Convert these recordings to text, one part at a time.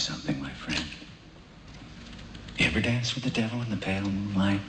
something, my friend. You ever dance with the devil in the pale moonlight?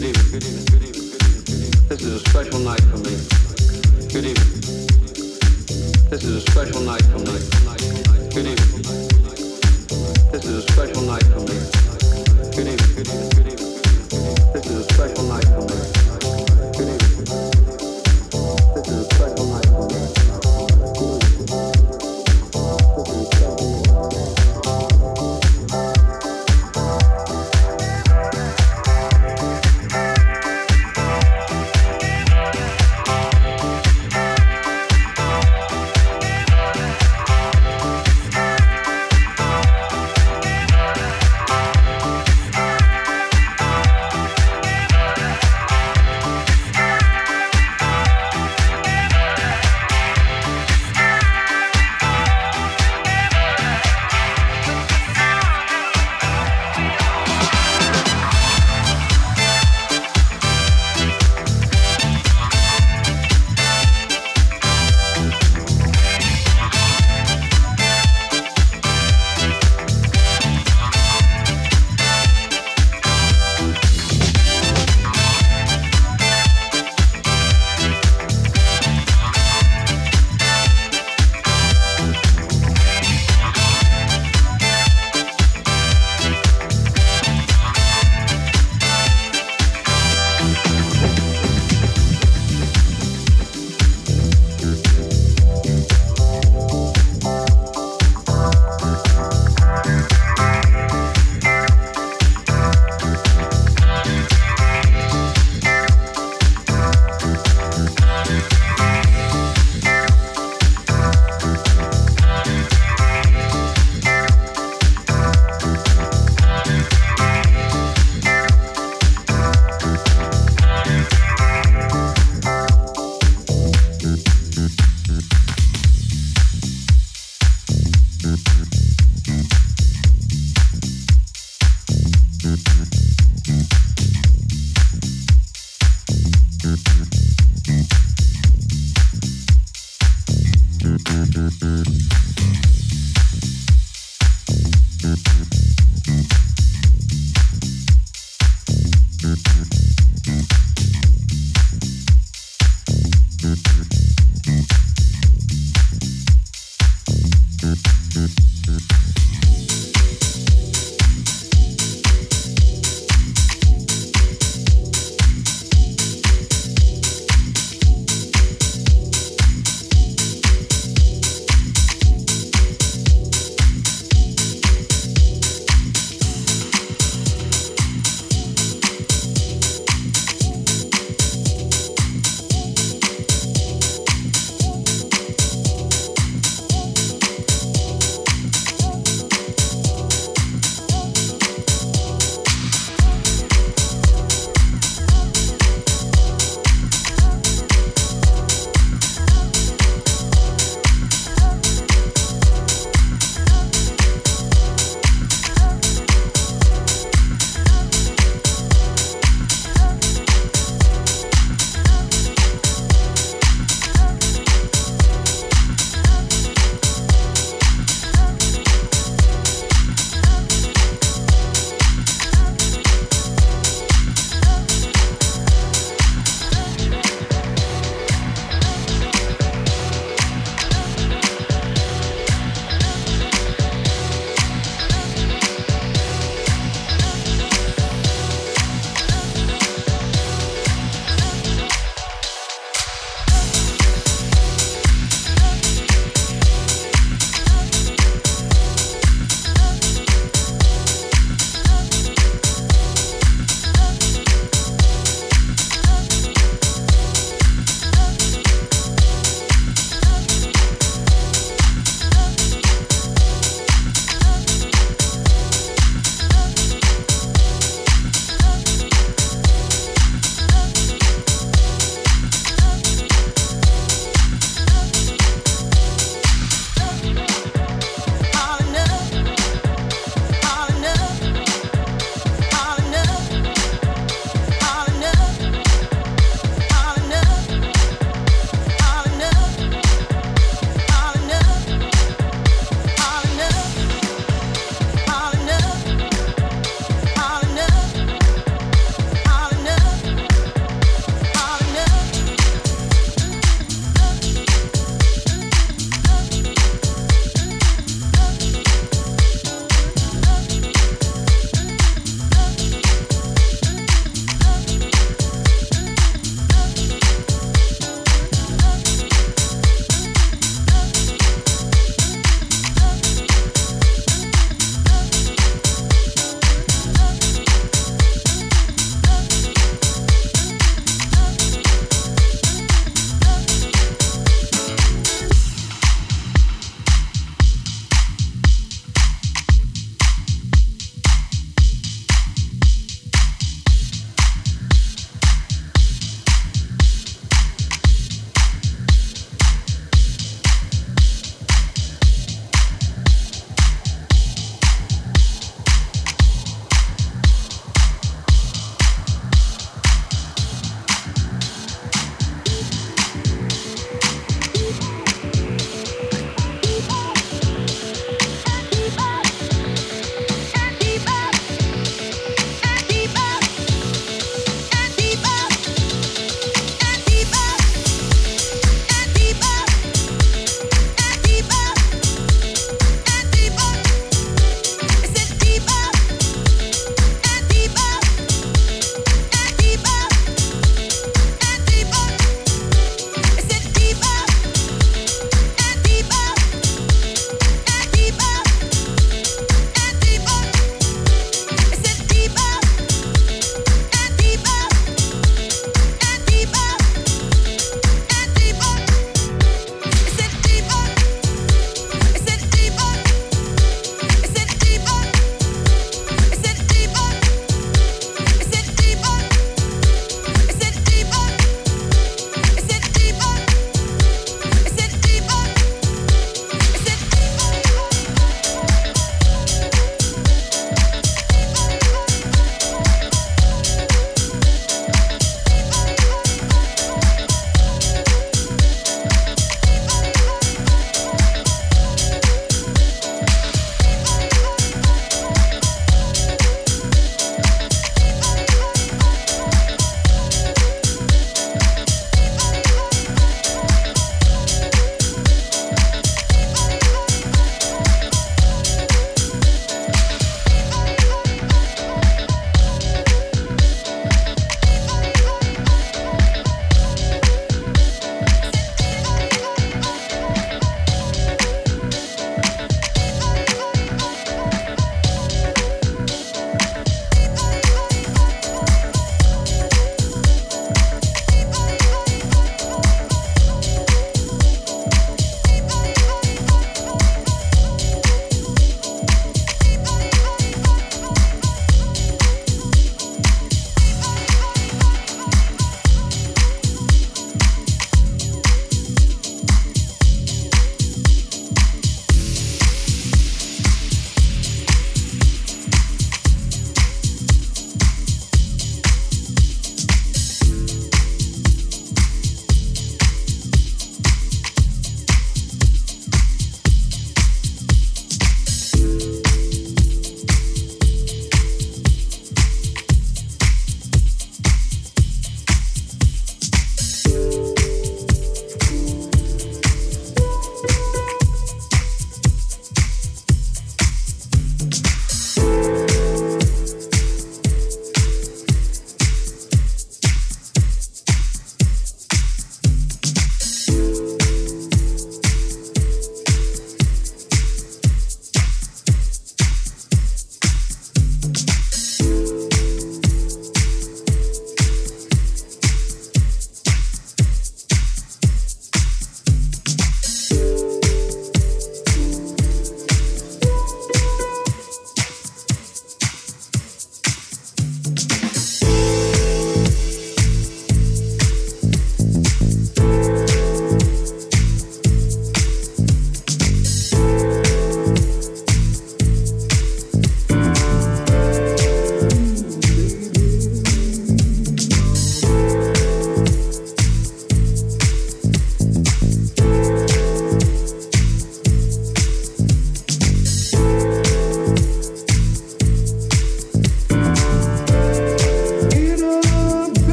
Good evening. This is a special night for me. Good evening. This is a special night for me. Good evening. This is a special night for me. Good evening, good evening. This is a special night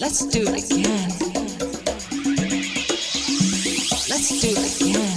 Let's do it. Again. Let's do it again.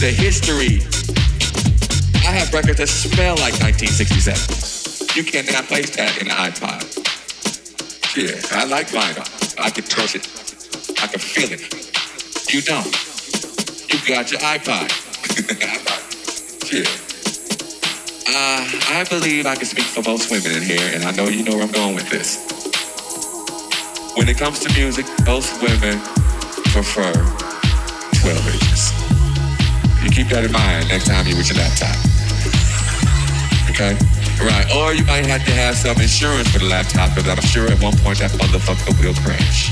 The history. I have records that smell like 1967. You cannot place that in an iPod. Yeah, I like vinyl. I can touch it. I can feel it. You don't. You got your iPod. yeah. Uh, I believe I can speak for most women in here, and I know you know where I'm going with this. When it comes to music, most women prefer 12 inches. You keep that in mind next time you're with your laptop. Okay? Right. Or you might have to have some insurance for the laptop because I'm sure at one point that motherfucker will crash.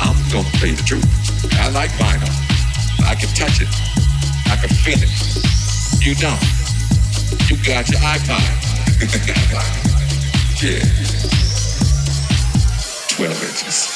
I'm gonna tell you the truth. I like vinyl. I can touch it. I can feel it. You don't. You got your iPod. yeah. 12 inches.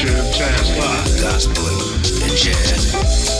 Future of lie? Gospel and jazz.